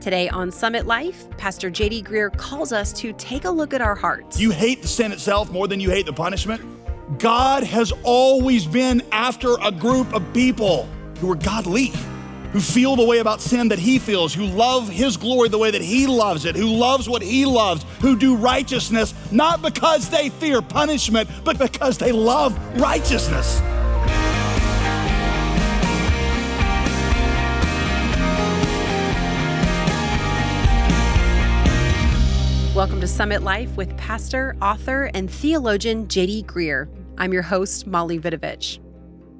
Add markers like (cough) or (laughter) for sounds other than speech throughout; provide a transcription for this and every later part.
Today on Summit Life, Pastor JD Greear calls us to take a look at our hearts. You hate the sin itself more than you hate the punishment? God has always been after a group of people who are godly, who feel the way about sin that He feels, who love His glory the way that He loves it, who loves what He loves, who do righteousness not because they fear punishment, but because they love righteousness. Welcome to Summit Life with pastor, author, and theologian JD Greear. I'm your host, Molly Vidovich.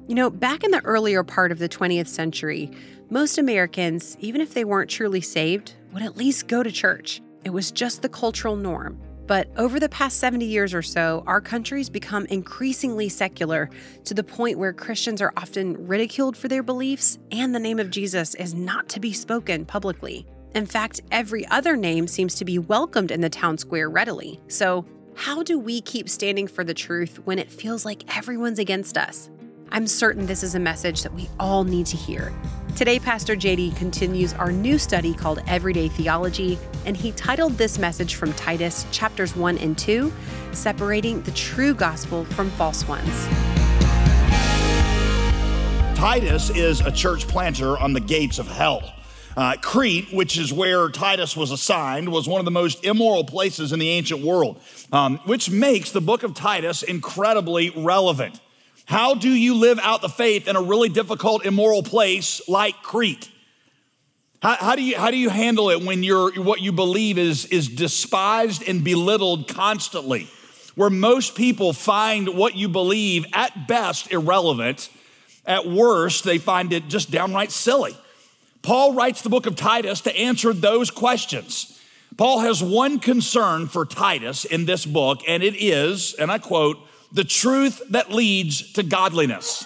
You know, back in the earlier part of the 20th century, most Americans, even if they weren't truly saved, would at least go to church. It was just the cultural norm. But over the past 70 years or so, our country's become increasingly secular to the point where Christians are often ridiculed for their beliefs and the name of Jesus is not to be spoken publicly. In fact, every other name seems to be welcomed in the town square readily. So, how do we keep standing for the truth when it feels like everyone's against us? I'm certain this is a message that we all need to hear. Today, Pastor JD continues our new study called Everyday Theology, and he titled this message from Titus, chapters 1 and 2, Separating the True Gospel from False Ones. Titus is a church planter on the gates of hell. Uh, Crete, which is where Titus was assigned, was one of the most immoral places in the ancient world, um, which makes the book of Titus incredibly relevant. How do you live out the faith in a really difficult, immoral place like Crete? How, how, do you, how do you handle it when you're, what you believe is, is despised and belittled constantly? Where most people find what you believe at best irrelevant, at worst, they find it just downright silly. Paul writes the book of Titus to answer those questions. Paul has one concern for Titus in this book, and it is, and I quote, the truth that leads to godliness.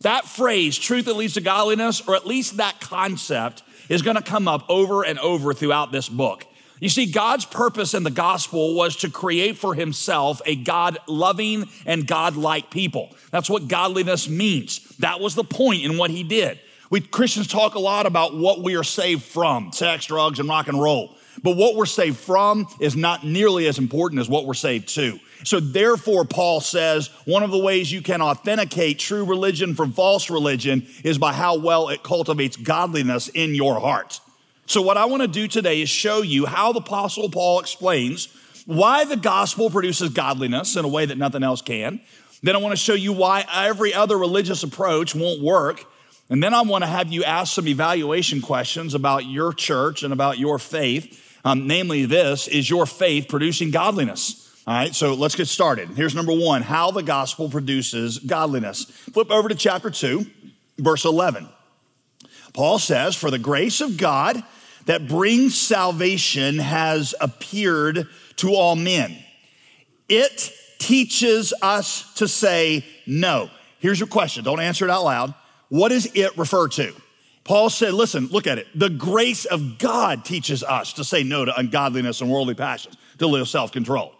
That phrase, truth that leads to godliness, or at least that concept, is going to come up over and over throughout this book. You see, God's purpose in the gospel was to create for himself a God loving and God like people. That's what godliness means. That was the point in what he did. We Christians talk a lot about what we are saved from sex, drugs, and rock and roll. But what we're saved from is not nearly as important as what we're saved to. So, therefore, Paul says one of the ways you can authenticate true religion from false religion is by how well it cultivates godliness in your heart. So, what I want to do today is show you how the Apostle Paul explains why the gospel produces godliness in a way that nothing else can. Then I want to show you why every other religious approach won't work. And then I want to have you ask some evaluation questions about your church and about your faith. Um, namely, this is your faith producing godliness? All right, so let's get started. Here's number one how the gospel produces godliness. Flip over to chapter 2, verse 11. Paul says, For the grace of God that brings salvation has appeared to all men. It teaches us to say no. Here's your question. Don't answer it out loud. What does it refer to? Paul said, listen, look at it. The grace of God teaches us to say no to ungodliness and worldly passions, to live self control.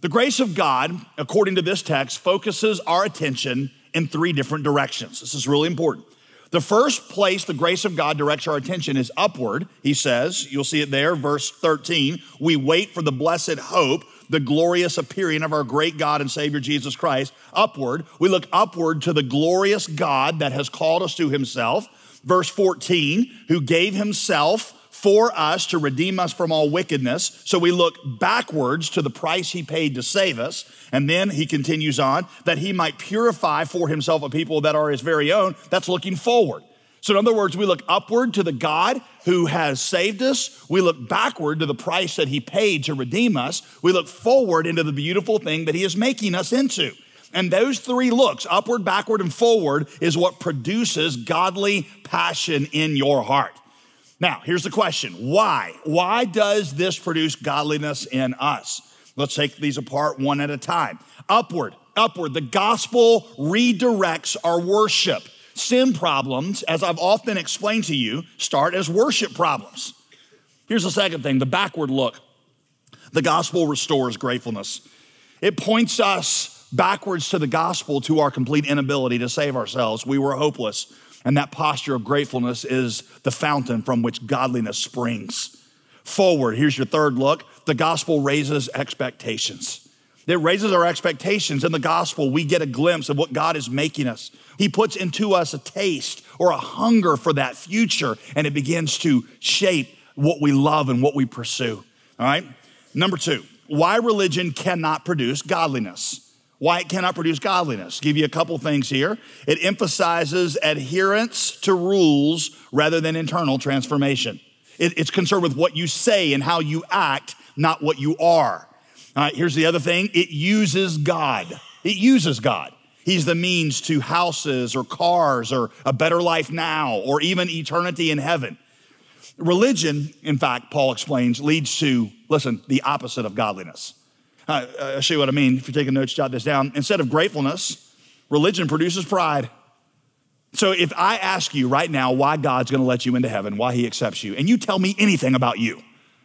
The grace of God, according to this text, focuses our attention in three different directions. This is really important. The first place the grace of God directs our attention is upward. He says, you'll see it there, verse 13. We wait for the blessed hope, the glorious appearing of our great God and Savior Jesus Christ. Upward. We look upward to the glorious God that has called us to himself. Verse 14, who gave himself for us to redeem us from all wickedness. So we look backwards to the price he paid to save us. And then he continues on that he might purify for himself a people that are his very own. That's looking forward. So, in other words, we look upward to the God who has saved us. We look backward to the price that he paid to redeem us. We look forward into the beautiful thing that he is making us into. And those three looks, upward, backward, and forward, is what produces godly passion in your heart. Now, here's the question why? Why does this produce godliness in us? Let's take these apart one at a time. Upward, upward. The gospel redirects our worship. Sin problems, as I've often explained to you, start as worship problems. Here's the second thing the backward look. The gospel restores gratefulness. It points us backwards to the gospel to our complete inability to save ourselves. We were hopeless. And that posture of gratefulness is the fountain from which godliness springs. Forward, here's your third look the gospel raises expectations. It raises our expectations. In the gospel, we get a glimpse of what God is making us. He puts into us a taste or a hunger for that future, and it begins to shape what we love and what we pursue. All right? Number two, why religion cannot produce godliness. Why it cannot produce godliness. Give you a couple things here. It emphasizes adherence to rules rather than internal transformation. It, it's concerned with what you say and how you act, not what you are. All right, here's the other thing it uses God. It uses God. He's the means to houses or cars or a better life now or even eternity in heaven. Religion, in fact, Paul explains, leads to, listen, the opposite of godliness. I'll show you what I mean. If you're taking notes, jot this down. Instead of gratefulness, religion produces pride. So if I ask you right now why God's gonna let you into heaven, why he accepts you, and you tell me anything about you,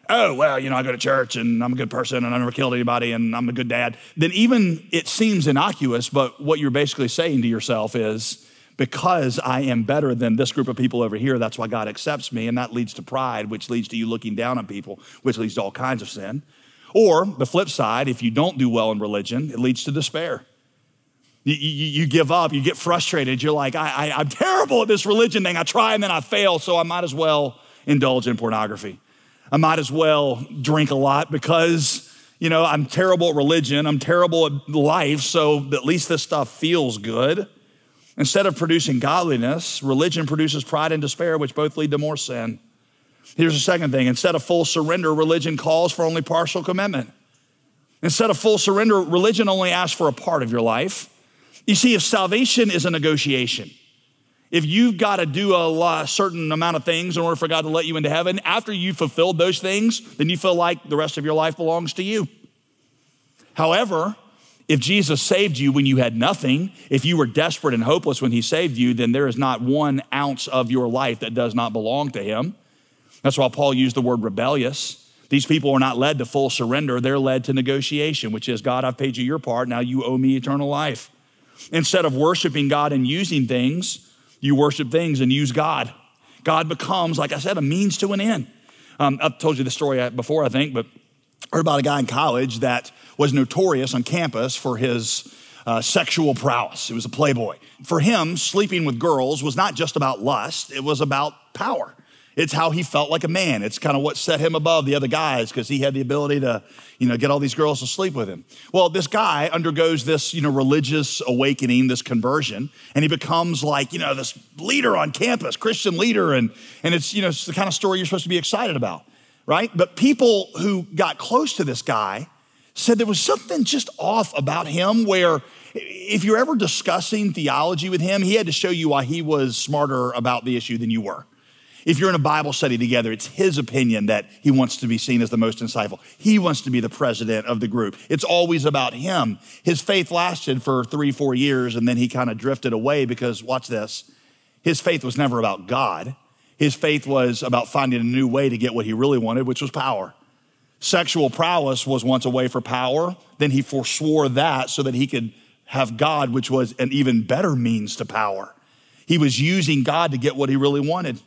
oh, well, you know, I go to church and I'm a good person and I never killed anybody and I'm a good dad, then even it seems innocuous, but what you're basically saying to yourself is, because I am better than this group of people over here, that's why God accepts me. And that leads to pride, which leads to you looking down on people, which leads to all kinds of sin. Or the flip side, if you don't do well in religion, it leads to despair. You, you, you give up, you get frustrated. You're like, I, I, I'm terrible at this religion thing. I try and then I fail, so I might as well indulge in pornography. I might as well drink a lot because, you know, I'm terrible at religion. I'm terrible at life, so at least this stuff feels good. Instead of producing godliness, religion produces pride and despair, which both lead to more sin. Here's the second thing instead of full surrender, religion calls for only partial commitment. Instead of full surrender, religion only asks for a part of your life. You see, if salvation is a negotiation, if you've got to do a, a certain amount of things in order for God to let you into heaven, after you've fulfilled those things, then you feel like the rest of your life belongs to you. However, if Jesus saved you when you had nothing, if you were desperate and hopeless when he saved you, then there is not one ounce of your life that does not belong to him. That's why Paul used the word rebellious. These people are not led to full surrender, they're led to negotiation, which is God, I've paid you your part, now you owe me eternal life. Instead of worshiping God and using things, you worship things and use God. God becomes, like I said, a means to an end. Um, I've told you the story before, I think, but heard about a guy in college that was notorious on campus for his uh, sexual prowess. He was a playboy. For him, sleeping with girls was not just about lust, it was about power. It's how he felt like a man. It's kind of what set him above the other guys because he had the ability to, you know, get all these girls to sleep with him. Well, this guy undergoes this, you know, religious awakening, this conversion, and he becomes like, you know, this leader on campus, Christian leader, and and it's, you know, it's the kind of story you're supposed to be excited about, right? But people who got close to this guy said there was something just off about him where if you're ever discussing theology with him, he had to show you why he was smarter about the issue than you were. If you're in a Bible study together, it's his opinion that he wants to be seen as the most insightful. He wants to be the president of the group. It's always about him. His faith lasted for three, four years, and then he kind of drifted away because, watch this, his faith was never about God. His faith was about finding a new way to get what he really wanted, which was power. Sexual prowess was once a way for power. Then he forswore that so that he could have God, which was an even better means to power. He was using God to get what he really wanted.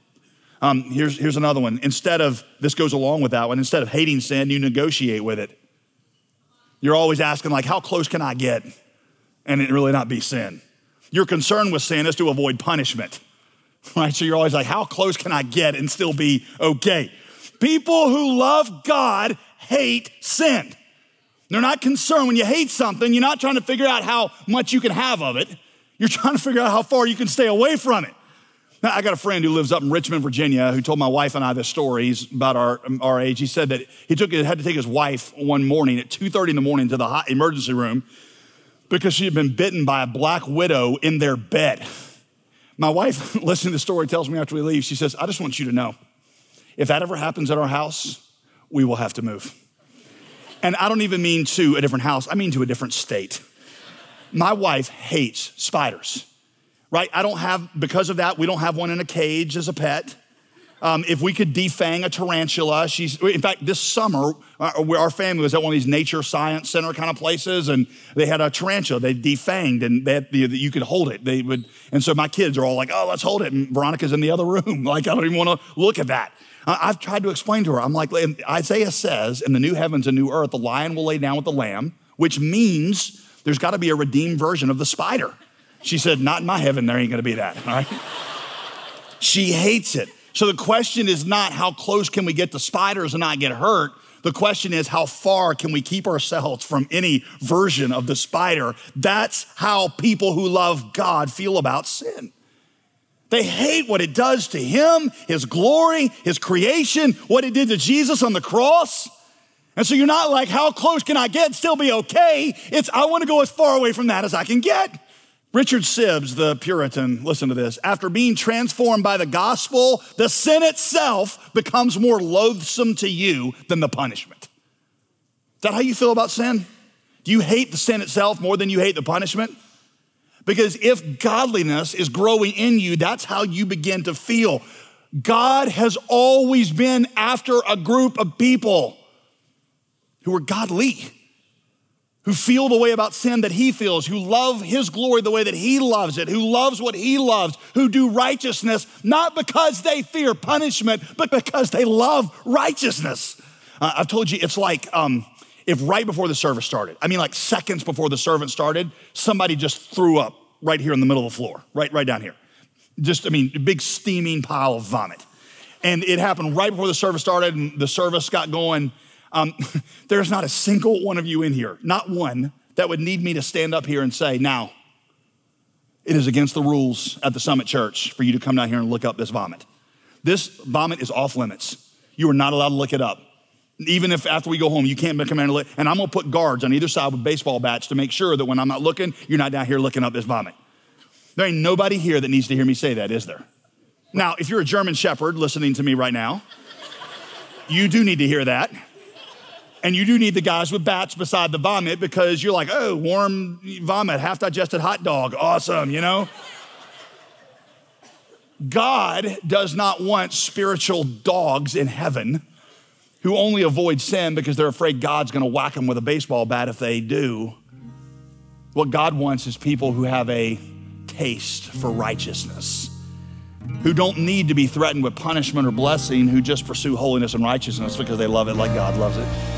Um, here's, here's another one. Instead of, this goes along with that one, instead of hating sin, you negotiate with it. You're always asking, like, how close can I get? And it really not be sin. Your concern with sin is to avoid punishment, (laughs) right? So you're always like, how close can I get and still be okay? People who love God hate sin. They're not concerned when you hate something, you're not trying to figure out how much you can have of it. You're trying to figure out how far you can stay away from it. Now, I got a friend who lives up in Richmond, Virginia, who told my wife and I this story. He's about our, um, our age. He said that he took, had to take his wife one morning at 2.30 in the morning to the emergency room because she had been bitten by a black widow in their bed. My wife, (laughs) listening to the story, tells me after we leave, she says, I just want you to know if that ever happens at our house, we will have to move. And I don't even mean to a different house, I mean to a different state. My wife hates spiders, right? I don't have, because of that, we don't have one in a cage as a pet. Um, if we could defang a tarantula, she's, in fact, this summer, uh, our family was at one of these nature science center kind of places, and they had a tarantula they defanged, and had, you could hold it. They would, and so my kids are all like, oh, let's hold it. And Veronica's in the other room. (laughs) Like, I don't even want to look at that. I've tried to explain to her, I'm like, Isaiah says, in the new heavens and new earth, the lion will lay down with the lamb, which means there's got to be a redeemed version of the spider. She said, not in my heaven, there ain't to be that, all right? she hates it. So the question is not how close can we get to spiders and not get hurt? The question is how far can we keep ourselves from any version of the spider? That's how people who love God feel about sin. They hate what it does to him, his glory, his creation, what it did to Jesus on the cross. And so you're not like, how close can I get, still be okay? It's, I want to go as far away from that as I can get. Richard Sibbes, the Puritan, listen to this. After being transformed by the gospel, the sin itself becomes more loathsome to you than the punishment. Is that how you feel about sin? Do you hate the sin itself more than you hate the punishment? Because if godliness is growing in you, that's how you begin to feel. God has always been after a group of people who are godly who feel the way about sin that he feels, who love his glory the way that he loves it, who loves what he loves, who do righteousness, not because they fear punishment, but because they love righteousness. Uh, I've told you, it's like um, if right before the service started, I mean, like seconds before the servant started, somebody just threw up right here in the middle of the floor, right, right down here. Just, I mean, a big steaming pile of vomit. And it happened right before the service started, and the service got going um, (laughs) there's not a single one of you in here, not one, that would need me to stand up here and say, now, it is against the rules at the Summit Church for you to come down here and look up this vomit. This vomit is off limits. You are not allowed to look it up. Even if after we go home, you can't come in and look. And I'm gonna put guards on either side with baseball bats to make sure that when I'm not looking, you're not down here looking up this vomit. There ain't nobody here that needs to hear me say that, is there? Now, if you're a German Shepherd listening to me right now, you do need to hear that. And you do need the guys with bats beside the vomit because you're like, oh, warm vomit, half digested hot dog, awesome, you know? God does not want spiritual dogs in heaven who only avoid sin because they're afraid God's gonna whack them with a baseball bat if they do. What God wants is people who have a taste for righteousness, who don't need to be threatened with punishment or blessing, who just pursue holiness and righteousness because they love it like God loves it.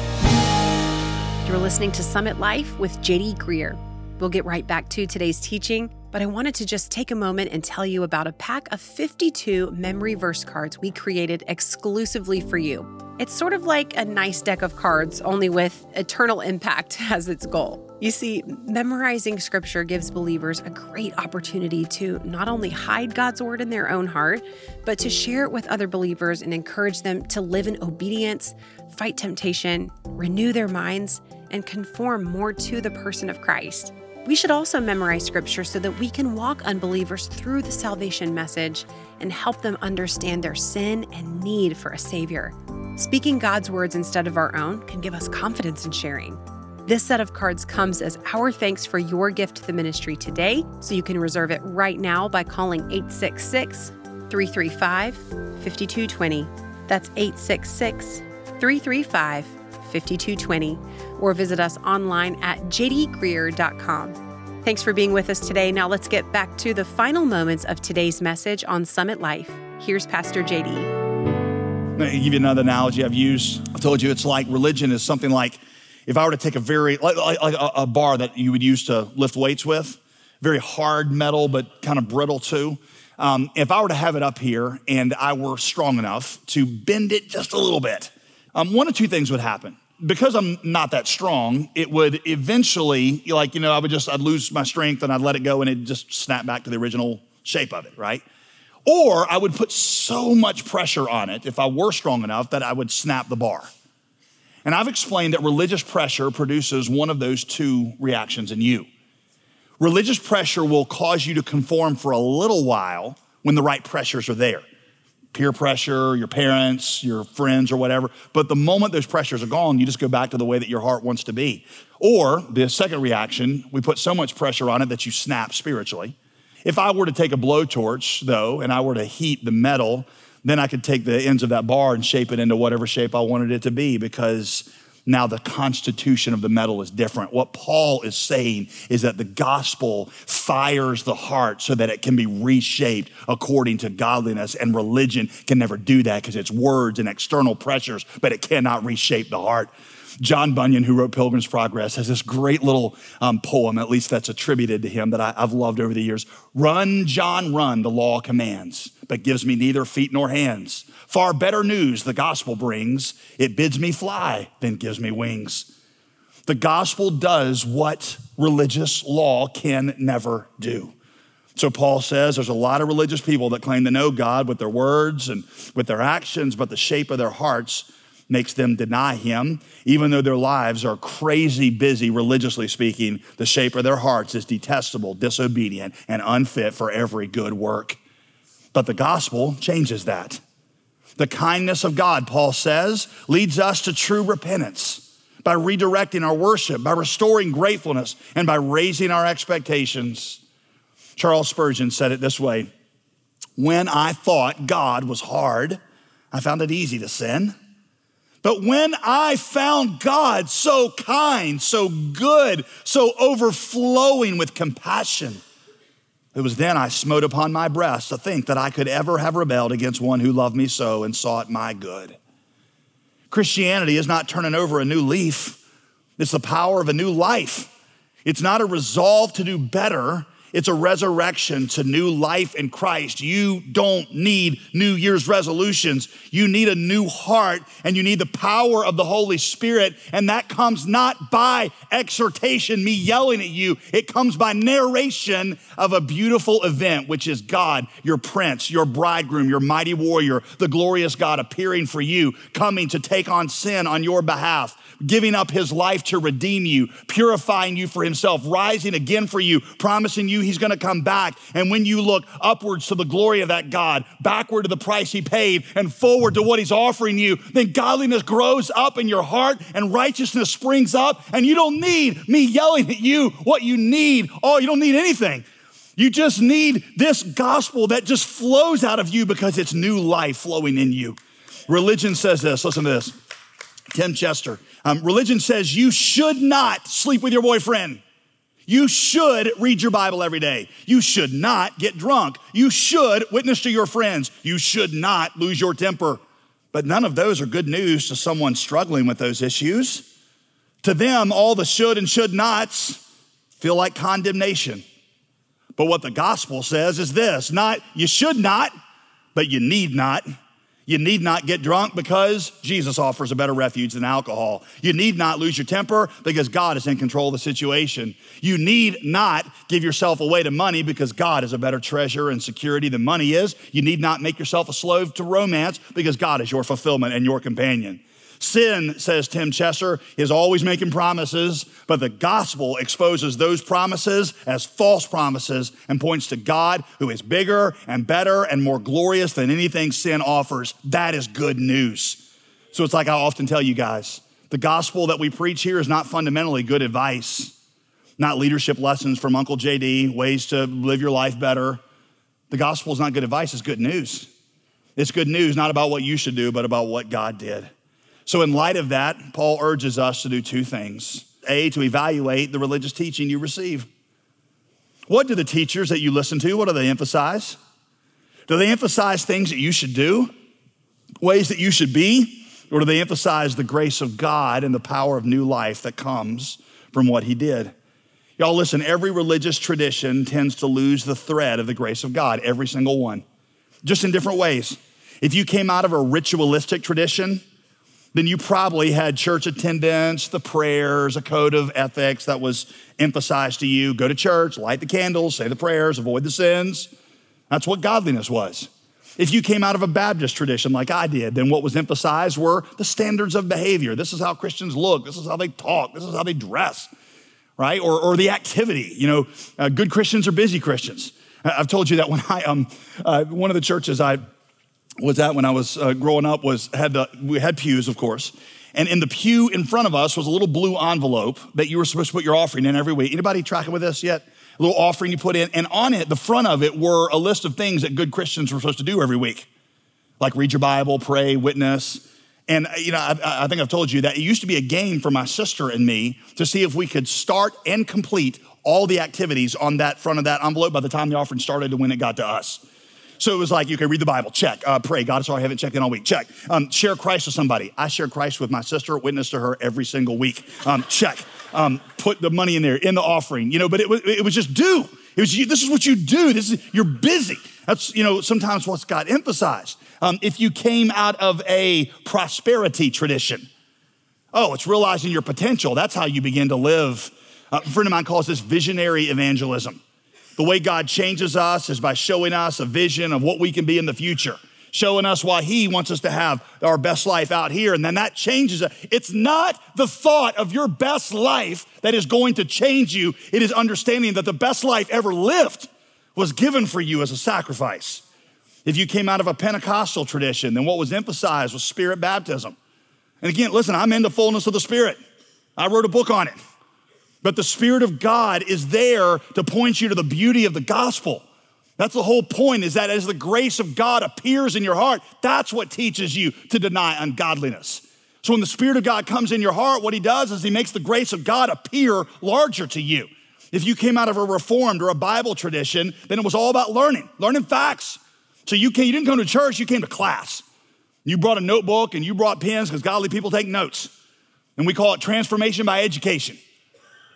You're listening to Summit Life with JD Greear. We'll get right back to today's teaching, but I wanted to just take a moment and tell you about a pack of 52 memory verse cards we created exclusively for you. It's sort of like a nice deck of cards, only with eternal impact (laughs) as its goal. You see, memorizing scripture gives believers a great opportunity to not only hide God's word in their own heart, but to share it with other believers and encourage them to live in obedience, fight temptation, renew their minds, and conform more to the person of Christ. We should also memorize scripture so that we can walk unbelievers through the salvation message and help them understand their sin and need for a Savior. Speaking God's words instead of our own can give us confidence in sharing. This set of cards comes as our thanks for your gift to the ministry today, so you can reserve it right now by calling 866 335 5220. That's 866 335 5220 or visit us online at jdgreear.com. Thanks for being with us today. Now let's get back to the final moments of today's message on Summit Life. Here's Pastor JD. Let me give you another analogy I've used. I've told you it's like religion is something like if I were to take a very, like, like a, a bar that you would use to lift weights with, very hard metal, but kind of brittle too. Um, if I were to have it up here and I were strong enough to bend it just a little bit, um, one of two things would happen because I'm not that strong, it would eventually, like, you know, I would just, I'd lose my strength and I'd let it go and it'd just snap back to the original shape of it, right? Or I would put so much pressure on it if I were strong enough that I would snap the bar. And I've explained that religious pressure produces one of those two reactions in you. Religious pressure will cause you to conform for a little while when the right pressures are there peer pressure, your parents, your friends, or whatever. But the moment those pressures are gone, you just go back to the way that your heart wants to be. Or the second reaction, we put so much pressure on it that you snap spiritually. If I were to take a blowtorch, though, and I were to heat the metal, then I could take the ends of that bar and shape it into whatever shape I wanted it to be because now the constitution of the metal is different. What Paul is saying is that the gospel fires the heart so that it can be reshaped according to godliness, and religion can never do that because it's words and external pressures, but it cannot reshape the heart. John Bunyan, who wrote Pilgrim's Progress, has this great little um, poem, at least that's attributed to him, that I, I've loved over the years. Run, John, run, the law commands, but gives me neither feet nor hands. Far better news the gospel brings. It bids me fly, then gives me wings. The gospel does what religious law can never do. So Paul says there's a lot of religious people that claim to know God with their words and with their actions, but the shape of their hearts makes them deny him. Even though their lives are crazy busy, religiously speaking, the shape of their hearts is detestable, disobedient, and unfit for every good work. But the gospel changes that. The kindness of God, Paul says, leads us to true repentance by redirecting our worship, by restoring gratefulness, and by raising our expectations. Charles Spurgeon said it this way When I thought God was hard, I found it easy to sin. But when I found God so kind, so good, so overflowing with compassion, it was then I smote upon my breast to think that I could ever have rebelled against one who loved me so and sought my good. Christianity is not turning over a new leaf, it's the power of a new life. It's not a resolve to do better, it's a resurrection to new life in Christ. You don't need New Year's resolutions. You need a new heart and you need the power of the Holy Spirit. And that comes not by exhortation, me yelling at you. It comes by narration of a beautiful event, which is God, your prince, your bridegroom, your mighty warrior, the glorious God appearing for you, coming to take on sin on your behalf giving up his life to redeem you, purifying you for himself, rising again for you, promising you he's going to come back. And when you look upwards to the glory of that God, backward to the price he paid, and forward to what he's offering you, then godliness grows up in your heart and righteousness springs up. And you don't need me yelling at you what you need. Oh, you don't need anything. You just need this gospel that just flows out of you because it's new life flowing in you. Religion says this. Listen to this. Tim Chester. Um, religion says you should not sleep with your boyfriend. You should read your Bible every day. You should not get drunk. You should witness to your friends. You should not lose your temper. But none of those are good news to someone struggling with those issues. To them, all the should and should nots feel like condemnation. But what the gospel says is this not you should not, but you need not. You need not get drunk because Jesus offers a better refuge than alcohol. You need not lose your temper because God is in control of the situation. You need not give yourself away to money because God is a better treasure and security than money is. You need not make yourself a slave to romance because God is your fulfillment and your companion. Sin, says Tim Chester, is always making promises, but the gospel exposes those promises as false promises and points to God who is bigger and better and more glorious than anything sin offers. That is good news. So it's like I often tell you guys the gospel that we preach here is not fundamentally good advice, not leadership lessons from Uncle JD, ways to live your life better. The gospel is not good advice, it's good news. It's good news, not about what you should do, but about what God did. So, in light of that, Paul urges us to do two things A, to evaluate the religious teaching you receive. What do the teachers that you listen to, what do they emphasize? Do they emphasize things that you should do, ways that you should be, or do they emphasize the grace of God and the power of new life that comes from what he did? Y'all, listen, every religious tradition tends to lose the thread of the grace of God, every single one, just in different ways. If you came out of a ritualistic tradition, then you probably had church attendance, the prayers, a code of ethics that was emphasized to you. Go to church, light the candles, say the prayers, avoid the sins. That's what godliness was. If you came out of a Baptist tradition like I did, then what was emphasized were the standards of behavior. This is how Christians look, this is how they talk, this is how they dress, right? Or, or the activity. You know, uh, good Christians are busy Christians. I've told you that when I, um, uh, one of the churches I, was that when I was uh, growing up was had the, we had pews, of course, and in the pew in front of us was a little blue envelope that you were supposed to put your offering in every week. Anybody tracking with this yet? A little offering you put in, and on it, the front of it were a list of things that good Christians were supposed to do every week. like read your Bible, pray, witness. And, you know, I, I, think I've told you that it used to be a game for my sister and me to see if we could start and complete all the activities on that front of that envelope by the time the offering started to when it got to us. So it was like, can read the Bible, check. Uh, pray, God, sorry I haven't checked in all week, check. Um, share Christ with somebody. I share Christ with my sister, witness to her every single week, um, check. Um, put the money in there, in the offering, you know, but it was, it was just do. It was, this is what you do. This is, you're busy. That's, you know, sometimes what's got emphasized. Um, if you came out of a prosperity tradition, oh, it's realizing your potential. That's how you begin to live. Uh, a friend of mine calls this visionary evangelism. The way God changes us is by showing us a vision of what we can be in the future, showing us why He wants us to have our best life out here. And then that changes it. It's not the thought of your best life that is going to change you, it is understanding that the best life ever lived was given for you as a sacrifice. If you came out of a Pentecostal tradition, then what was emphasized was spirit baptism. And again, listen, I'm in the fullness of the Spirit. I wrote a book on it. But the Spirit of God is there to point you to the beauty of the gospel. That's the whole point is that as the grace of God appears in your heart, that's what teaches you to deny ungodliness. So when the Spirit of God comes in your heart, what He does is He makes the grace of God appear larger to you. If you came out of a reformed or a Bible tradition, then it was all about learning, learning facts. So you, came, you didn't come to church, you came to class. You brought a notebook and you brought pens because godly people take notes. And we call it transformation by education.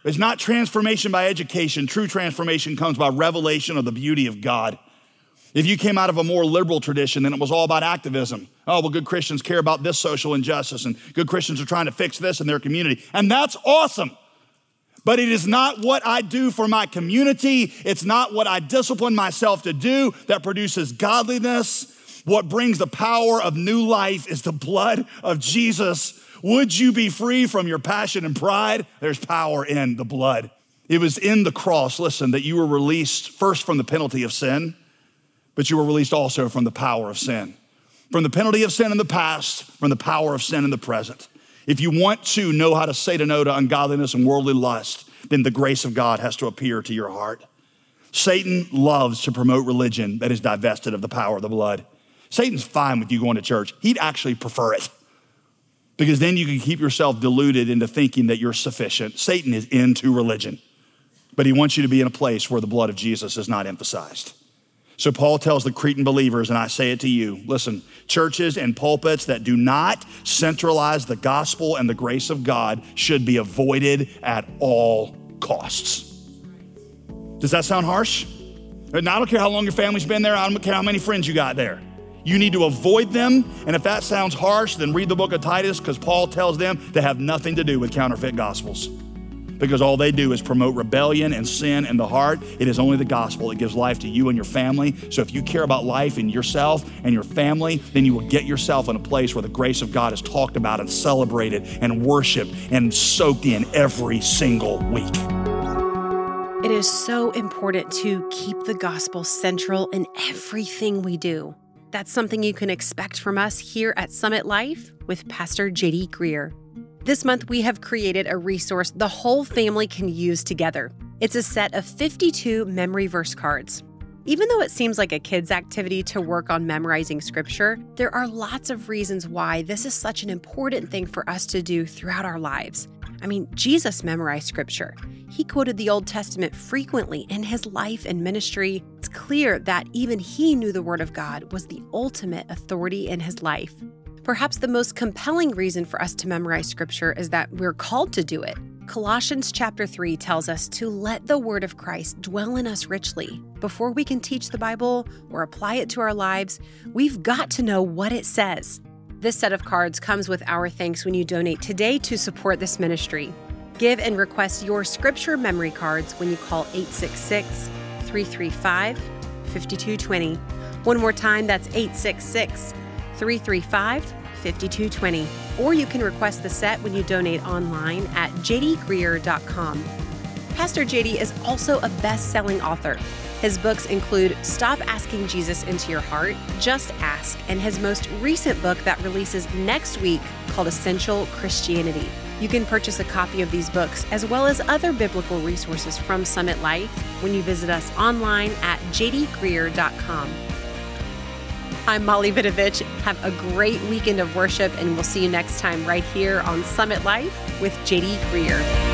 It's not transformation by education. True transformation comes by revelation of the beauty of God. If you came out of a more liberal tradition, then it was all about activism. Oh, well, good Christians care about this social injustice, and good Christians are trying to fix this in their community. And that's awesome. But it is not what I do for my community. It's not what I discipline myself to do that produces godliness. What brings the power of new life is the blood of Jesus would you be free from your passion and pride? There's power in the blood. It was in the cross, listen, that you were released first from the penalty of sin, but you were released also from the power of sin. From the penalty of sin in the past, from the power of sin in the present. If you want to know how to say to no to ungodliness and worldly lust, then the grace of God has to appear to your heart. Satan loves to promote religion that is divested of the power of the blood. Satan's fine with you going to church. He'd actually prefer it because then you can keep yourself deluded into thinking that you're sufficient. Satan is into religion, but he wants you to be in a place where the blood of Jesus is not emphasized. So Paul tells the Cretan believers, and I say it to you listen, churches and pulpits that do not centralize the gospel and the grace of God should be avoided at all costs. Does that sound harsh? And I don't care how long your family's been there, I don't care how many friends you got there. You need to avoid them. And if that sounds harsh, then read the book of Titus because Paul tells them to have nothing to do with counterfeit gospels. Because all they do is promote rebellion and sin in the heart. It is only the gospel that gives life to you and your family. So if you care about life and yourself and your family, then you will get yourself in a place where the grace of God is talked about and celebrated and worshiped and soaked in every single week. It is so important to keep the gospel central in everything we do. That's something you can expect from us here at Summit Life with Pastor JD Greear. This month, we have created a resource the whole family can use together. It's a set of 52 memory verse cards. Even though it seems like a kid's activity to work on memorizing scripture, there are lots of reasons why this is such an important thing for us to do throughout our lives. I mean, Jesus memorized scripture. He quoted the Old Testament frequently in his life and ministry. It's clear that even he knew the Word of God was the ultimate authority in his life. Perhaps the most compelling reason for us to memorize scripture is that we're called to do it. Colossians chapter 3 tells us to let the word of Christ dwell in us richly. Before we can teach the Bible or apply it to our lives, we've got to know what it says. This set of cards comes with our thanks when you donate today to support this ministry. Give and request your scripture memory cards when you call 866 335 5220. One more time, that's 866 335 5220. Or you can request the set when you donate online at jdgreear.com. Pastor JD is also a best selling author. His books include Stop Asking Jesus into Your Heart, Just Ask, and his most recent book that releases next week called Essential Christianity. You can purchase a copy of these books as well as other biblical resources from Summit Life when you visit us online at jdgreear.com. I'm Molly Vidovich. Have a great weekend of worship, and we'll see you next time right here on Summit Life with JD Greear.